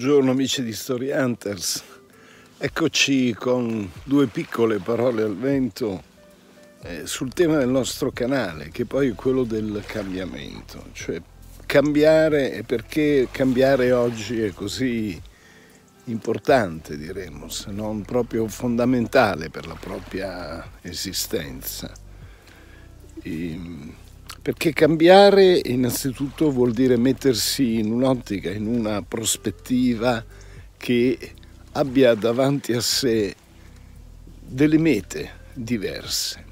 Buongiorno amici di Story Hunters, eccoci con due piccole parole al vento eh, sul tema del nostro canale, che poi è quello del cambiamento, cioè cambiare e perché cambiare oggi è così importante, diremmo, se non proprio fondamentale per la propria esistenza. E, perché cambiare innanzitutto vuol dire mettersi in un'ottica, in una prospettiva che abbia davanti a sé delle mete diverse.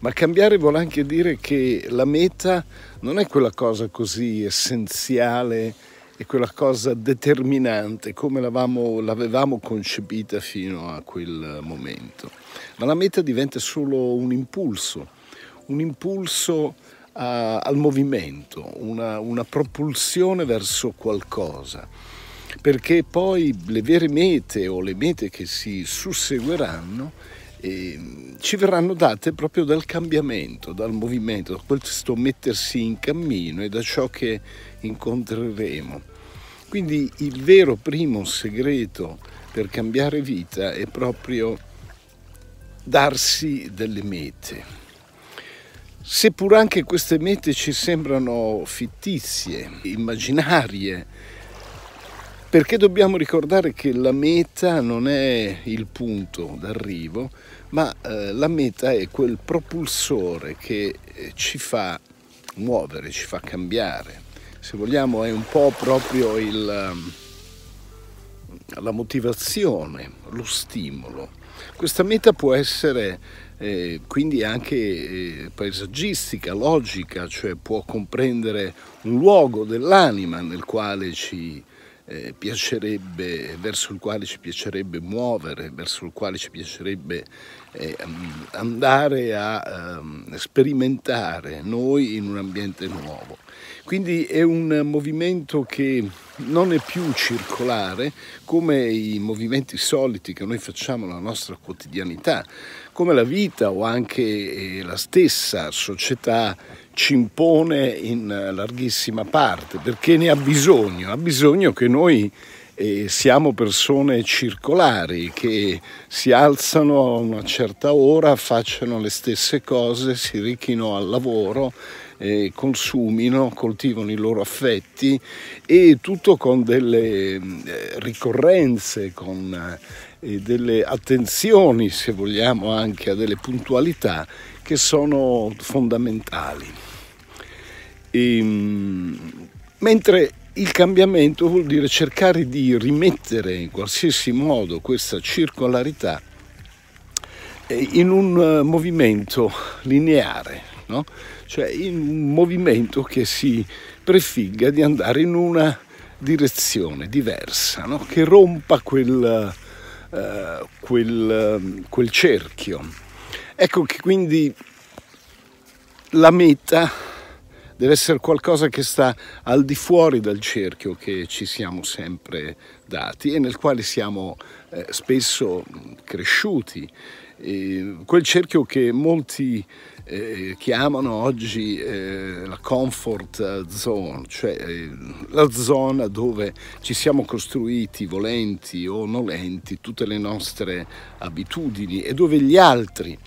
Ma cambiare vuol anche dire che la meta non è quella cosa così essenziale e quella cosa determinante come l'avevamo, l'avevamo concepita fino a quel momento. Ma la meta diventa solo un impulso, un impulso a, al movimento, una, una propulsione verso qualcosa perché poi le vere mete o le mete che si susseguiranno eh, ci verranno date proprio dal cambiamento, dal movimento, da questo mettersi in cammino e da ciò che incontreremo. Quindi il vero primo segreto per cambiare vita è proprio darsi delle mete. Seppur anche queste mete ci sembrano fittizie, immaginarie, perché dobbiamo ricordare che la meta non è il punto d'arrivo, ma eh, la meta è quel propulsore che eh, ci fa muovere, ci fa cambiare. Se vogliamo è un po' proprio il, ehm, la motivazione, lo stimolo. Questa meta può essere eh, quindi anche eh, paesaggistica, logica, cioè può comprendere un luogo dell'anima nel quale ci eh, piacerebbe, verso il quale ci piacerebbe muovere, verso il quale ci piacerebbe eh, andare a eh, sperimentare noi in un ambiente nuovo. Quindi è un movimento che non è più circolare come i movimenti soliti che noi facciamo nella nostra quotidianità, come la vita o anche eh, la stessa società ci impone in larghissima parte, perché ne ha bisogno, ha bisogno che noi eh, siamo persone circolari che si alzano a una certa ora, facciano le stesse cose, si richino al lavoro, eh, consumino, coltivano i loro affetti e tutto con delle eh, ricorrenze, con eh, delle attenzioni, se vogliamo, anche a delle puntualità che sono fondamentali. E, ehm, mentre il cambiamento vuol dire cercare di rimettere in qualsiasi modo questa circolarità eh, in un eh, movimento lineare, no? cioè in un movimento che si prefigga di andare in una direzione diversa, no? che rompa quel, uh, quel, quel cerchio. Ecco che quindi la meta deve essere qualcosa che sta al di fuori del cerchio che ci siamo sempre dati e nel quale siamo eh, spesso cresciuti. Quel cerchio che molti eh, chiamano oggi eh, la comfort zone, cioè la zona dove ci siamo costruiti, volenti o nolenti, tutte le nostre abitudini e dove gli altri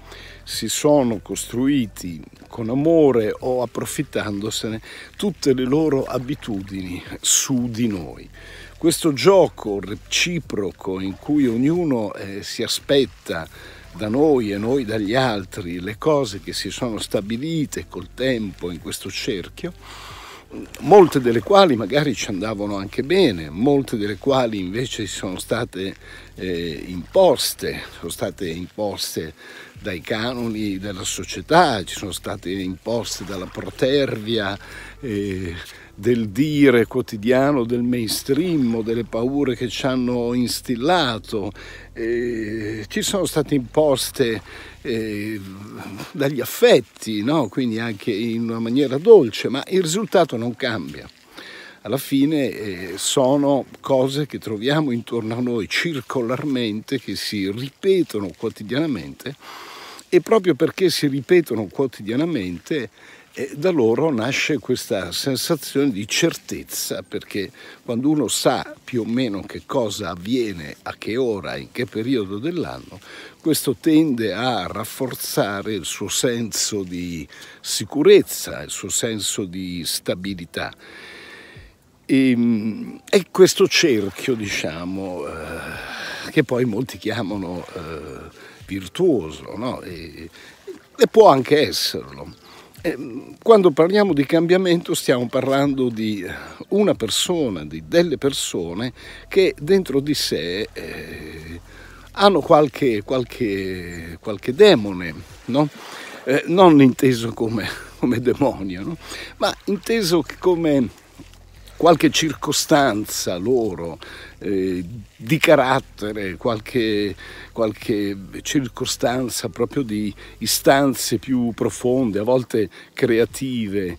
si sono costruiti con amore o approfittandosene tutte le loro abitudini su di noi. Questo gioco reciproco in cui ognuno eh, si aspetta da noi e noi dagli altri le cose che si sono stabilite col tempo in questo cerchio, molte delle quali magari ci andavano anche bene, molte delle quali invece sono state eh, imposte, sono state imposte dai canoni della società, ci sono state imposte dalla protervia eh, del dire quotidiano del mainstream, delle paure che ci hanno instillato, eh, ci sono state imposte eh, dagli affetti, no? quindi anche in una maniera dolce, ma il risultato non cambia. Alla fine eh, sono cose che troviamo intorno a noi circolarmente, che si ripetono quotidianamente e proprio perché si ripetono quotidianamente e da loro nasce questa sensazione di certezza, perché quando uno sa più o meno che cosa avviene, a che ora, in che periodo dell'anno, questo tende a rafforzare il suo senso di sicurezza, il suo senso di stabilità. E, ehm, è questo cerchio, diciamo, eh, che poi molti chiamano eh, virtuoso, no? e, e può anche esserlo quando parliamo di cambiamento stiamo parlando di una persona, di delle persone che dentro di sé eh, hanno qualche, qualche, qualche demone, no? eh, non inteso come, come demonio, no? ma inteso come qualche circostanza loro eh, di carattere, qualche, qualche, circostanza proprio di istanze più profonde, a volte creative,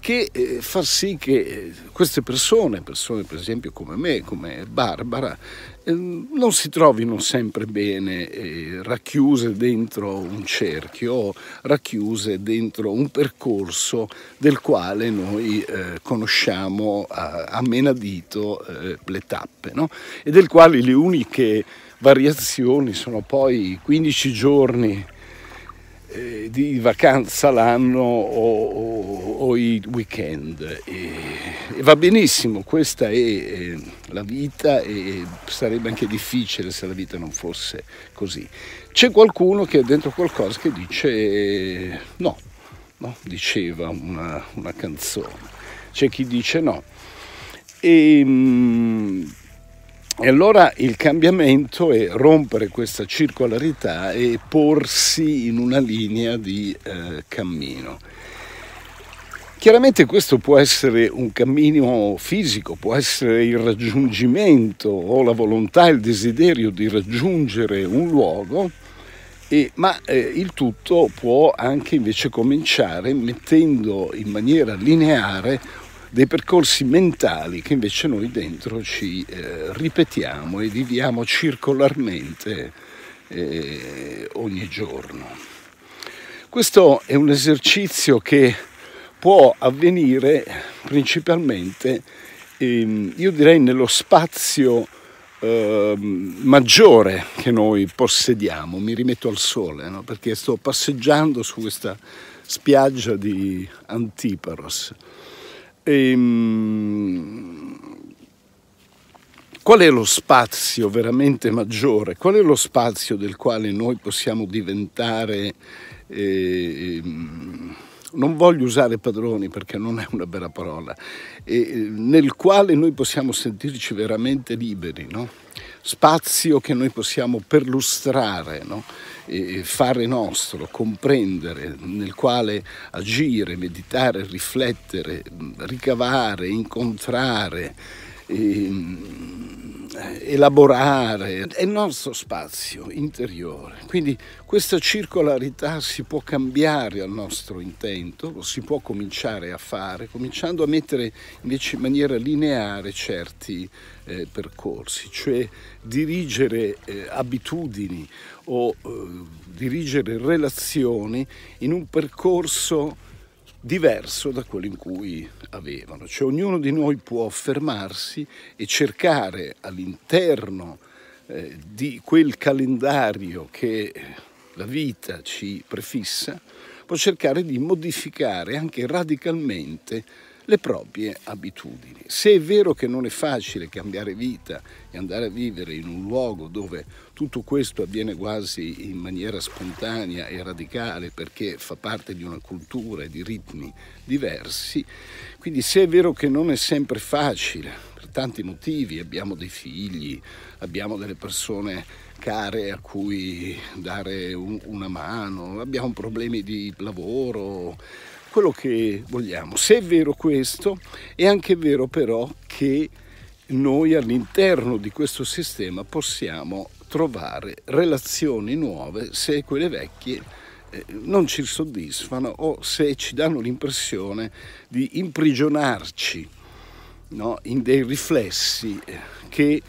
che eh, fa sì che eh, queste persone, persone per esempio come me, come Barbara, non si trovino sempre bene racchiuse dentro un cerchio, racchiuse dentro un percorso del quale noi conosciamo a, menadito le tappe no? e del quale le uniche variazioni sono poi 15 giorni eh, di vacanza l'anno o, o, o i weekend. E, e, va benissimo, questa è eh, la vita e sarebbe anche difficile se la vita non fosse così. C'è qualcuno che ha dentro qualcosa che dice no, no? diceva una, una canzone. C'è chi dice no. E, mh, e allora il cambiamento è rompere questa circolarità e porsi in una linea di eh, cammino. Chiaramente questo può essere un cammino fisico, può essere il raggiungimento o la volontà, il desiderio di raggiungere un luogo, e, ma eh, il tutto può anche invece cominciare mettendo in maniera lineare dei percorsi mentali che invece noi dentro ci eh, ripetiamo e viviamo circolarmente eh, ogni giorno. Questo è un esercizio che può avvenire principalmente, ehm, io direi, nello spazio eh, maggiore che noi possediamo. Mi rimetto al sole no? perché sto passeggiando su questa spiaggia di Antiparos Ehm, qual è lo spazio veramente maggiore? Qual è lo spazio del quale noi possiamo diventare... Eh, non voglio usare padroni perché non è una bella parola, nel quale noi possiamo sentirci veramente liberi, no? spazio che noi possiamo perlustrare. No? Fare nostro, comprendere, nel quale agire, meditare, riflettere, ricavare, incontrare, elaborare, è il nostro spazio interiore. Quindi questa circolarità si può cambiare al nostro intento, lo si può cominciare a fare, cominciando a mettere invece in maniera lineare certi eh, percorsi, cioè dirigere eh, abitudini o eh, dirigere relazioni in un percorso diverso da quello in cui avevano. Cioè ognuno di noi può fermarsi e cercare all'interno eh, di quel calendario che la vita ci prefissa, può cercare di modificare anche radicalmente le proprie abitudini. Se è vero che non è facile cambiare vita e andare a vivere in un luogo dove tutto questo avviene quasi in maniera spontanea e radicale perché fa parte di una cultura e di ritmi diversi, quindi se è vero che non è sempre facile, per tanti motivi, abbiamo dei figli, abbiamo delle persone care a cui dare un, una mano, abbiamo problemi di lavoro, quello che vogliamo. Se è vero questo, è anche vero però che noi all'interno di questo sistema possiamo trovare relazioni nuove se quelle vecchie eh, non ci soddisfano o se ci danno l'impressione di imprigionarci no, in dei riflessi eh, che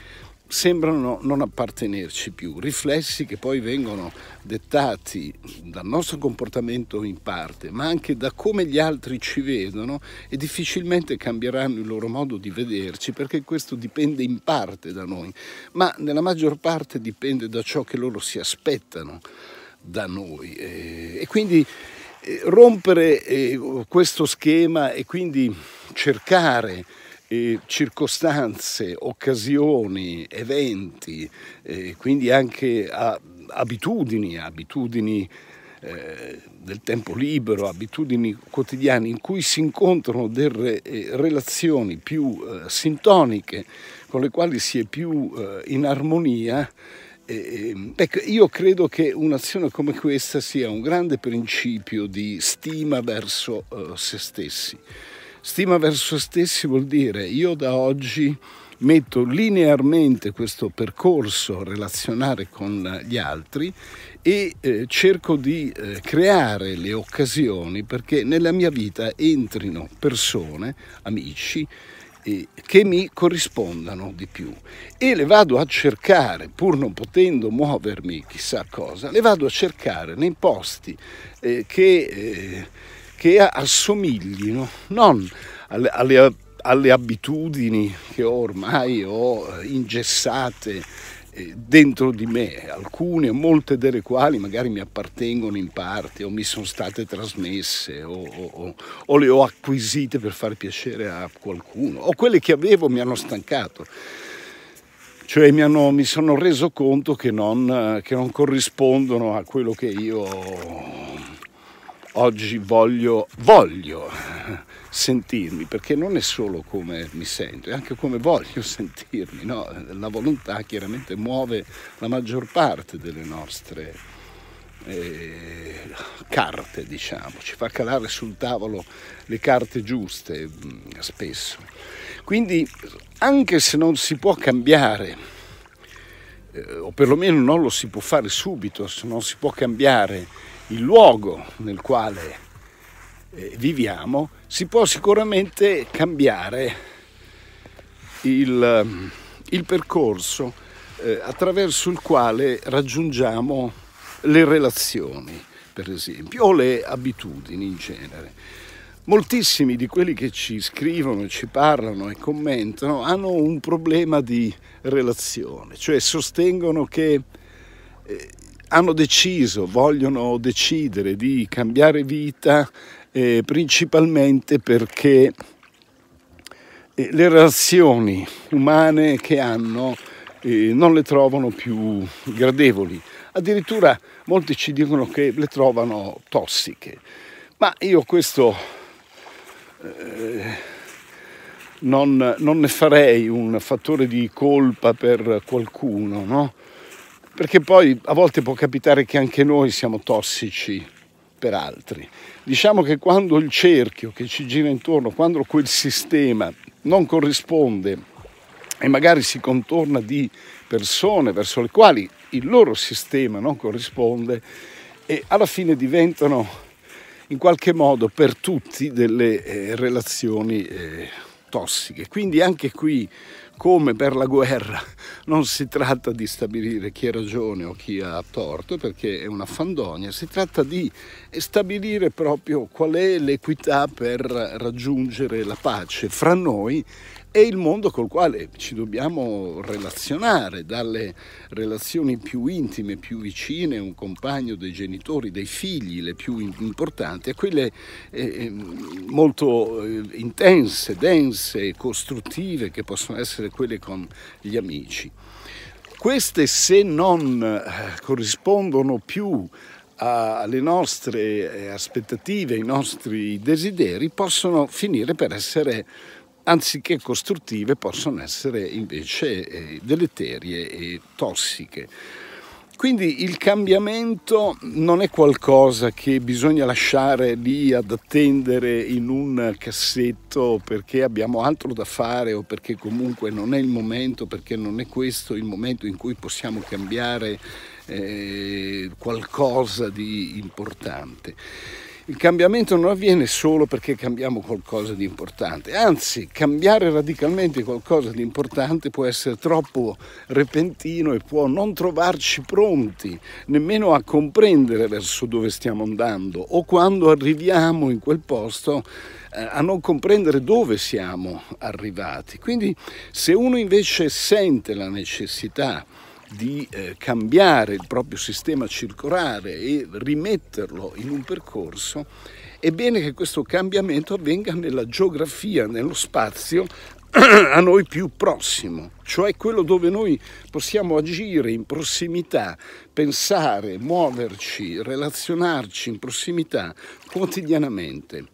sembrano non appartenerci più, riflessi che poi vengono dettati dal nostro comportamento in parte, ma anche da come gli altri ci vedono e difficilmente cambieranno il loro modo di vederci perché questo dipende in parte da noi, ma nella maggior parte dipende da ciò che loro si aspettano da noi. E quindi eh, rompere eh, questo schema e quindi cercare eh, circostanze, occasioni, eventi, eh, quindi anche a, abitudini, abitudini eh, del tempo libero, abitudini quotidiane in cui si incontrano delle eh, relazioni più eh, sintoniche, con le quali si è più eh, in armonia, Ecco, io credo che un'azione come questa sia un grande principio di stima verso se stessi. Stima verso se stessi vuol dire io da oggi metto linearmente questo percorso relazionare con gli altri e eh, cerco di eh, creare le occasioni perché nella mia vita entrino persone, amici, eh, che mi corrispondano di più. E le vado a cercare, pur non potendo muovermi chissà cosa, le vado a cercare nei posti eh, che eh, che assomiglino non alle, alle, alle abitudini che ormai ho eh, ingessate eh, dentro di me, alcune, molte delle quali magari mi appartengono in parte o mi sono state trasmesse o, o, o, le ho acquisite per fare piacere a qualcuno, o quelle che avevo mi hanno stancato. Cioè mi, hanno, mi sono reso conto che non, che non corrispondono a quello che io oggi voglio, voglio sentirmi, perché non è solo come mi sento, è anche come voglio sentirmi. No? La volontà chiaramente muove la maggior parte delle nostre eh, carte, diciamo, ci fa calare sul tavolo le carte giuste mm, spesso. Quindi anche se non si può cambiare, eh, o perlomeno non lo si può fare subito, non si può cambiare il luogo nel quale eh, viviamo, si può sicuramente cambiare il, il percorso eh, attraverso il quale raggiungiamo le relazioni, per esempio, o le abitudini in genere. Moltissimi di quelli che ci scrivono, ci parlano e commentano hanno un problema di relazione, cioè sostengono che eh, hanno deciso, vogliono decidere di cambiare vita eh, principalmente perché eh, le relazioni umane che hanno eh, non le trovano più gradevoli. Addirittura molti ci dicono che le trovano tossiche. Ma io questo eh, non, non, ne farei un fattore di colpa per qualcuno, no? Perché poi a volte può capitare che anche noi siamo tossici per altri. Diciamo che quando il cerchio che ci gira intorno, quando quel sistema non corrisponde e magari si contorna di persone verso le quali il loro sistema non corrisponde e alla fine diventano in qualche modo per tutti delle eh, relazioni eh, tossiche. Quindi anche qui come per la guerra non si tratta di stabilire chi ha ragione o chi ha torto, perché è una fandonia, si tratta di stabilire proprio qual è l'equità per raggiungere la pace fra noi è il mondo col quale ci dobbiamo relazionare, dalle relazioni più intime, più vicine, un compagno, dei genitori, dei figli, le più importanti, a quelle eh, ehm, molto eh, intense, dense, costruttive, che possono essere quelle con gli amici. Queste, se non eh, corrispondono più alle nostre eh, aspettative, ai nostri desideri, possono finire per essere anziché costruttive possono essere invece eh, deleterie e tossiche. Quindi il cambiamento non è qualcosa che bisogna lasciare lì ad attendere in un cassetto perché abbiamo altro da fare o perché comunque non è il momento, perché non è questo il momento in cui possiamo cambiare eh, qualcosa di importante. Il cambiamento non avviene solo perché cambiamo qualcosa di importante, anzi cambiare radicalmente qualcosa di importante può essere troppo repentino e può non trovarci pronti nemmeno a comprendere verso dove stiamo andando o quando arriviamo in quel posto eh, a non comprendere dove siamo arrivati. Quindi se uno invece sente la necessità di eh, cambiare il proprio sistema circolare e rimetterlo in un percorso, è bene che questo cambiamento avvenga nella geografia, nello spazio a noi più prossimo, cioè quello dove noi possiamo agire in prossimità, pensare, muoverci, relazionarci in prossimità quotidianamente.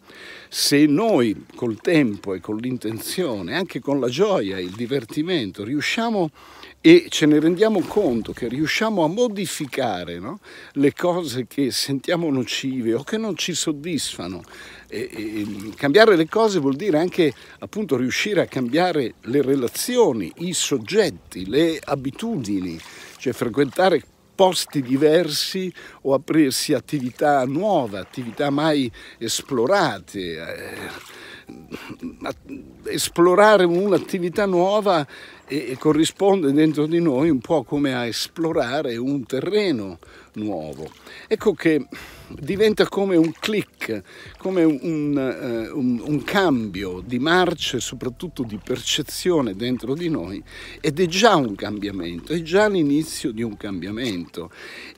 Se noi col tempo e con l'intenzione, anche con la gioia, il divertimento, riusciamo a e ce ne rendiamo conto che riusciamo a modificare no? le cose che sentiamo nocive o che non ci soddisfano. E, e, cambiare le cose vuol dire anche appunto riuscire a cambiare le relazioni, i soggetti, le abitudini, cioè frequentare posti diversi o aprirsi attività nuove, attività mai esplorate. Eh, esplorare un'attività nuova e, corrisponde dentro di noi un po' come a esplorare un terreno nuovo. Ecco che diventa come un click, come un, un, uh, un, cambio di marcia e soprattutto di percezione dentro di noi ed è già un cambiamento, è già l'inizio di un cambiamento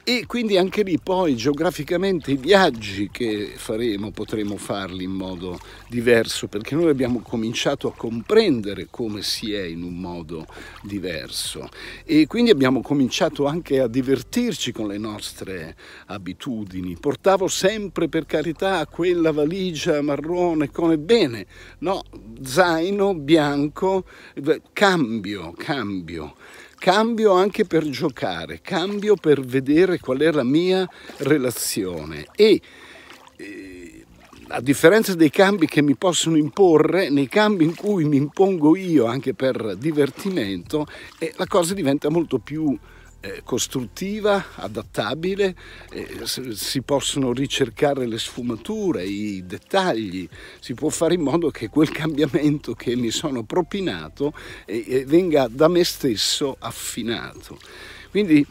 e quindi anche lì poi geograficamente i viaggi che faremo potremo farli in modo diverso perché noi abbiamo cominciato a comprendere come si è in un modo diverso. E quindi abbiamo cominciato anche a divertirci con le nostre abitudini, portavo sempre per carità quella valigia marrone con bene, no, zaino bianco, cambio, cambio. Cambio anche per giocare, cambio per vedere qual è la mia relazione. E eh, a differenza dei cambi che mi possono imporre, nei cambi in cui mi impongo io anche per divertimento, eh, la cosa diventa molto più eh, costruttiva, adattabile, eh, si possono ricercare le sfumature, i dettagli, si può fare in modo che quel cambiamento che mi sono propinato eh, venga da me stesso affinato. Quindi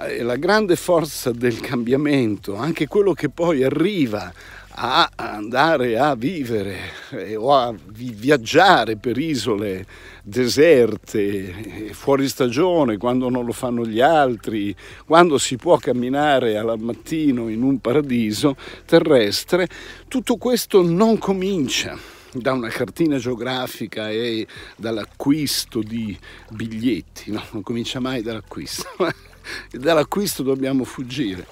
eh, la grande forza del cambiamento, anche quello che poi arriva a andare a vivere eh, o a viaggiare per isole deserte, fuori stagione, quando non lo fanno gli altri, quando si può camminare al mattino in un paradiso terrestre, tutto questo non comincia da una cartina geografica e dall'acquisto di biglietti, no? non comincia mai dall'acquisto, dall'acquisto dobbiamo fuggire.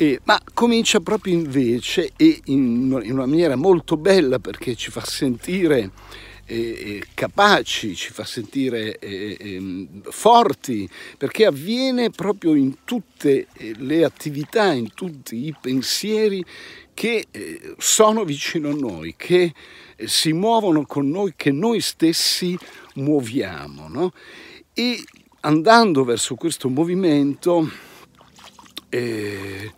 Eh, ma comincia proprio invece e in, in, una maniera molto bella perché ci fa sentire eh, capaci, ci fa sentire eh, ehm, forti, perché avviene proprio in tutte eh, le attività, in tutti i pensieri che eh, sono vicino a noi, che eh, si muovono con noi, che noi stessi muoviamo. No? E andando verso questo movimento, eh,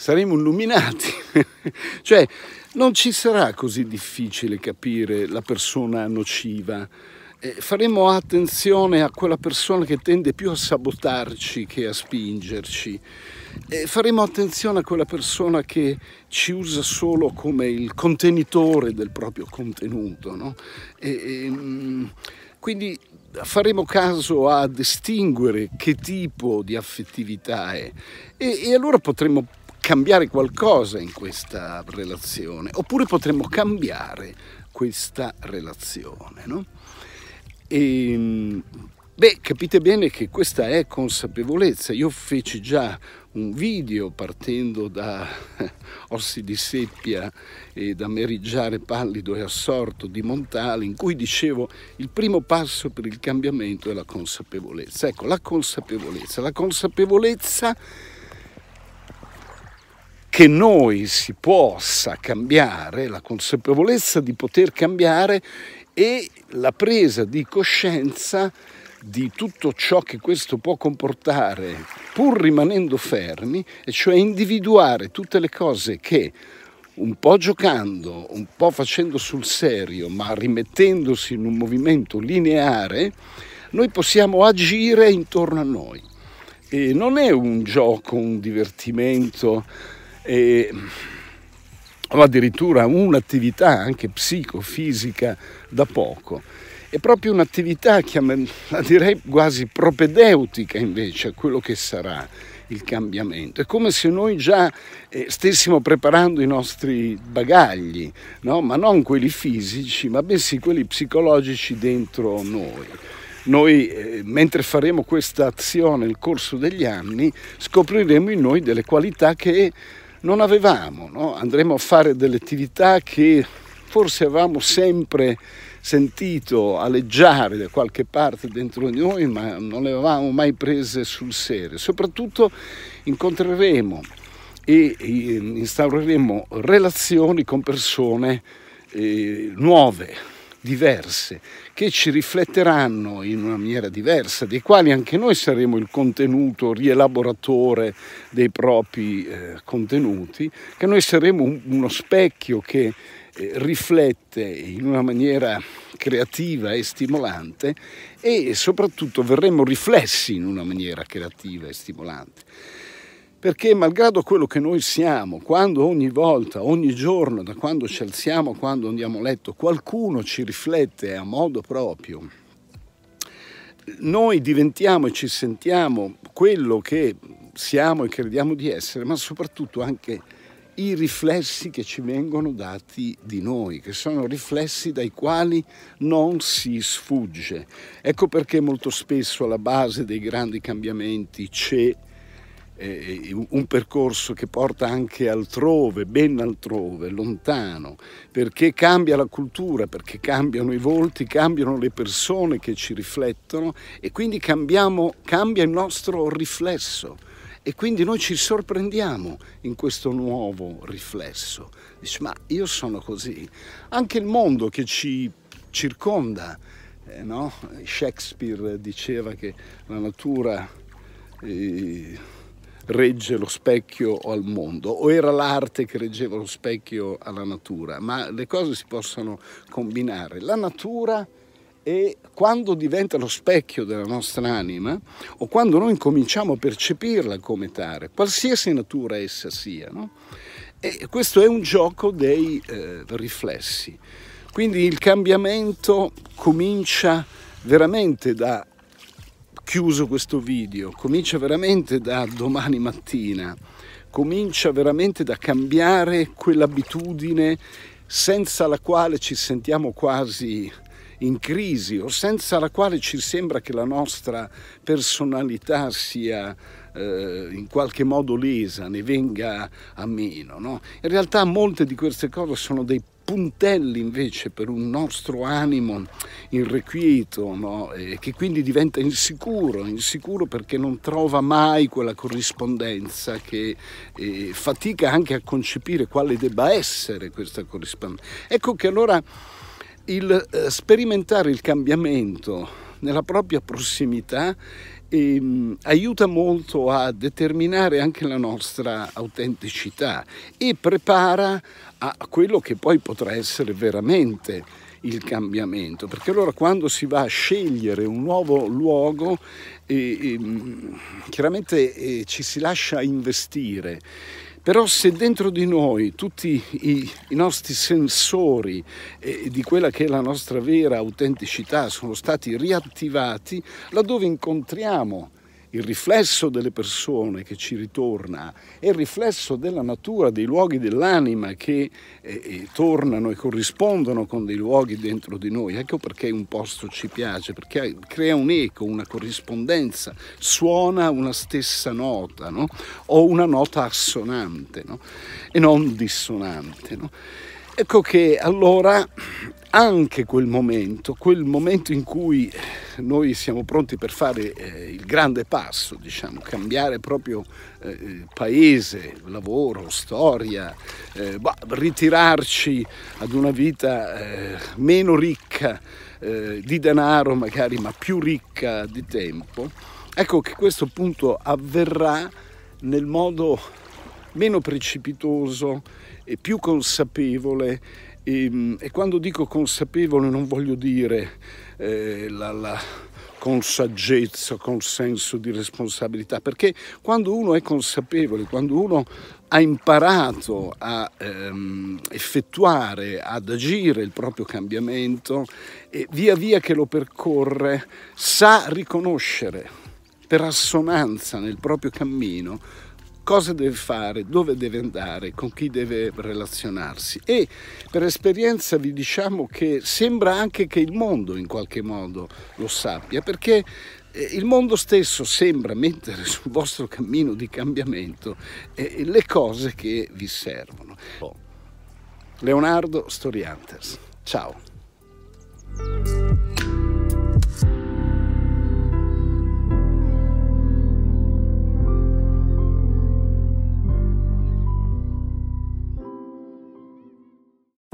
saremo illuminati. cioè, non ci sarà così difficile capire la persona nociva eh, faremo attenzione a quella persona che tende più a sabotarci che a spingerci. Eh, faremo attenzione a quella persona che ci usa solo come il contenitore del proprio contenuto. No? E, e, mm, quindi faremo caso a distinguere che tipo di affettività è e, e allora potremo cambiare qualcosa in questa relazione oppure potremo cambiare questa relazione. No? E, ehm, beh, capite bene che questa è consapevolezza. Io feci già un video partendo da Ossi di Seppia e da Meriggiare pallido e assorto di Montale, in cui dicevo il primo passo per il cambiamento è la consapevolezza. Ecco, la consapevolezza, la consapevolezza che noi si possa cambiare, la consapevolezza di poter cambiare e la presa di coscienza di tutto ciò che questo può comportare, pur rimanendo fermi, e cioè individuare tutte le cose che un po' giocando, un po' facendo sul serio, ma rimettendosi in un movimento lineare, noi possiamo agire intorno a noi. E non è un gioco, un divertimento, eh, o addirittura un'attività anche psicofisica da poco. È proprio un'attività, la direi quasi propedeutica invece a quello che sarà il cambiamento. È come se noi già eh, stessimo preparando i nostri bagagli, no? ma non quelli fisici, ma bensì quelli psicologici dentro noi. Noi, eh, mentre faremo questa azione nel corso degli anni, scopriremo in noi delle qualità che non avevamo. No? Andremo a fare delle attività che forse avevamo sempre sentito aleggiare da qualche parte dentro di noi, ma non le avevamo mai prese sul serio. Soprattutto incontreremo e instaureremo relazioni con persone eh, nuove, diverse, che ci rifletteranno in una maniera diversa, dei quali anche noi saremo il contenuto, rielaboratore dei propri eh, contenuti, che noi saremo un, uno specchio che eh, riflette in una maniera creativa e stimolante e soprattutto verremo riflessi in una maniera creativa e stimolante. Perché malgrado quello che noi siamo, quando ogni volta, ogni giorno, da quando ci alziamo, quando andiamo a letto, qualcuno ci riflette a modo proprio, noi diventiamo e ci sentiamo quello che siamo e crediamo di essere, ma soprattutto anche i riflessi che ci vengono dati di noi, che sono riflessi dai quali non si sfugge. Ecco perché molto spesso alla base dei grandi cambiamenti c'è eh, un percorso che porta anche altrove, ben altrove, lontano, perché cambia la cultura, perché cambiano i volti, cambiano le persone che ci riflettono e quindi cambiamo, cambia il nostro riflesso e quindi noi ci sorprendiamo in questo nuovo riflesso. Dici, ma io sono così. Anche il mondo che ci circonda, eh, no? Shakespeare diceva che la natura eh, regge lo specchio al mondo, o era l'arte che reggeva lo specchio alla natura, ma le cose si possono combinare. La natura e quando diventa lo specchio della nostra anima o quando noi cominciamo a percepirla come tale, qualsiasi natura essa sia. No? E questo è un gioco dei eh, riflessi. Quindi il cambiamento comincia veramente da, chiuso questo video, comincia veramente da domani mattina, comincia veramente da cambiare quell'abitudine senza la quale ci sentiamo quasi in crisi o senza la quale ci sembra che la nostra personalità sia eh, in qualche modo lesa, ne venga a meno. No? In realtà molte di queste cose sono dei puntelli invece per un nostro animo irrequieto, no? che quindi diventa insicuro, insicuro perché non trova mai quella corrispondenza che eh, fatica anche a concepire quale debba essere questa corrispondenza. Ecco che allora il eh, sperimentare il cambiamento nella propria prossimità ehm, aiuta molto a determinare anche la nostra autenticità e prepara a quello che poi potrà essere veramente il cambiamento, perché allora quando si va a scegliere un nuovo luogo, eh, eh, chiaramente eh, ci si lascia investire però se dentro di noi tutti i, i nostri sensori eh, di quella che è la nostra vera autenticità sono stati riattivati, laddove incontriamo il riflesso delle persone che ci ritorna è il riflesso della natura, dei luoghi dell'anima che eh, eh, tornano e corrispondono con dei luoghi dentro di noi. Ecco perché un posto ci piace, perché crea un eco, una corrispondenza, suona una stessa nota no? o una nota assonante no? e non dissonante. No? Ecco che allora anche quel momento, quel momento in cui noi siamo pronti per fare eh, il grande passo, diciamo, cambiare proprio eh, paese, lavoro, storia, eh, bah, ritirarci ad una vita eh, meno ricca eh, di denaro magari, ma più ricca di tempo, ecco che questo appunto avverrà nel modo meno precipitoso e più consapevole e, ehm, e, quando dico consapevole non voglio dire eh, la, la, con saggezza, con senso di responsabilità, perché quando uno è consapevole, quando uno ha imparato a ehm, effettuare, ad agire il proprio cambiamento, e via via che lo percorre sa riconoscere per assonanza nel proprio cammino cosa deve fare, dove deve andare, con chi deve relazionarsi. E per esperienza vi diciamo che sembra anche che il mondo in qualche modo lo sappia, perché eh, il mondo stesso sembra mettere sul vostro cammino di cambiamento eh, le cose che vi servono. Leonardo Storiantes, ciao.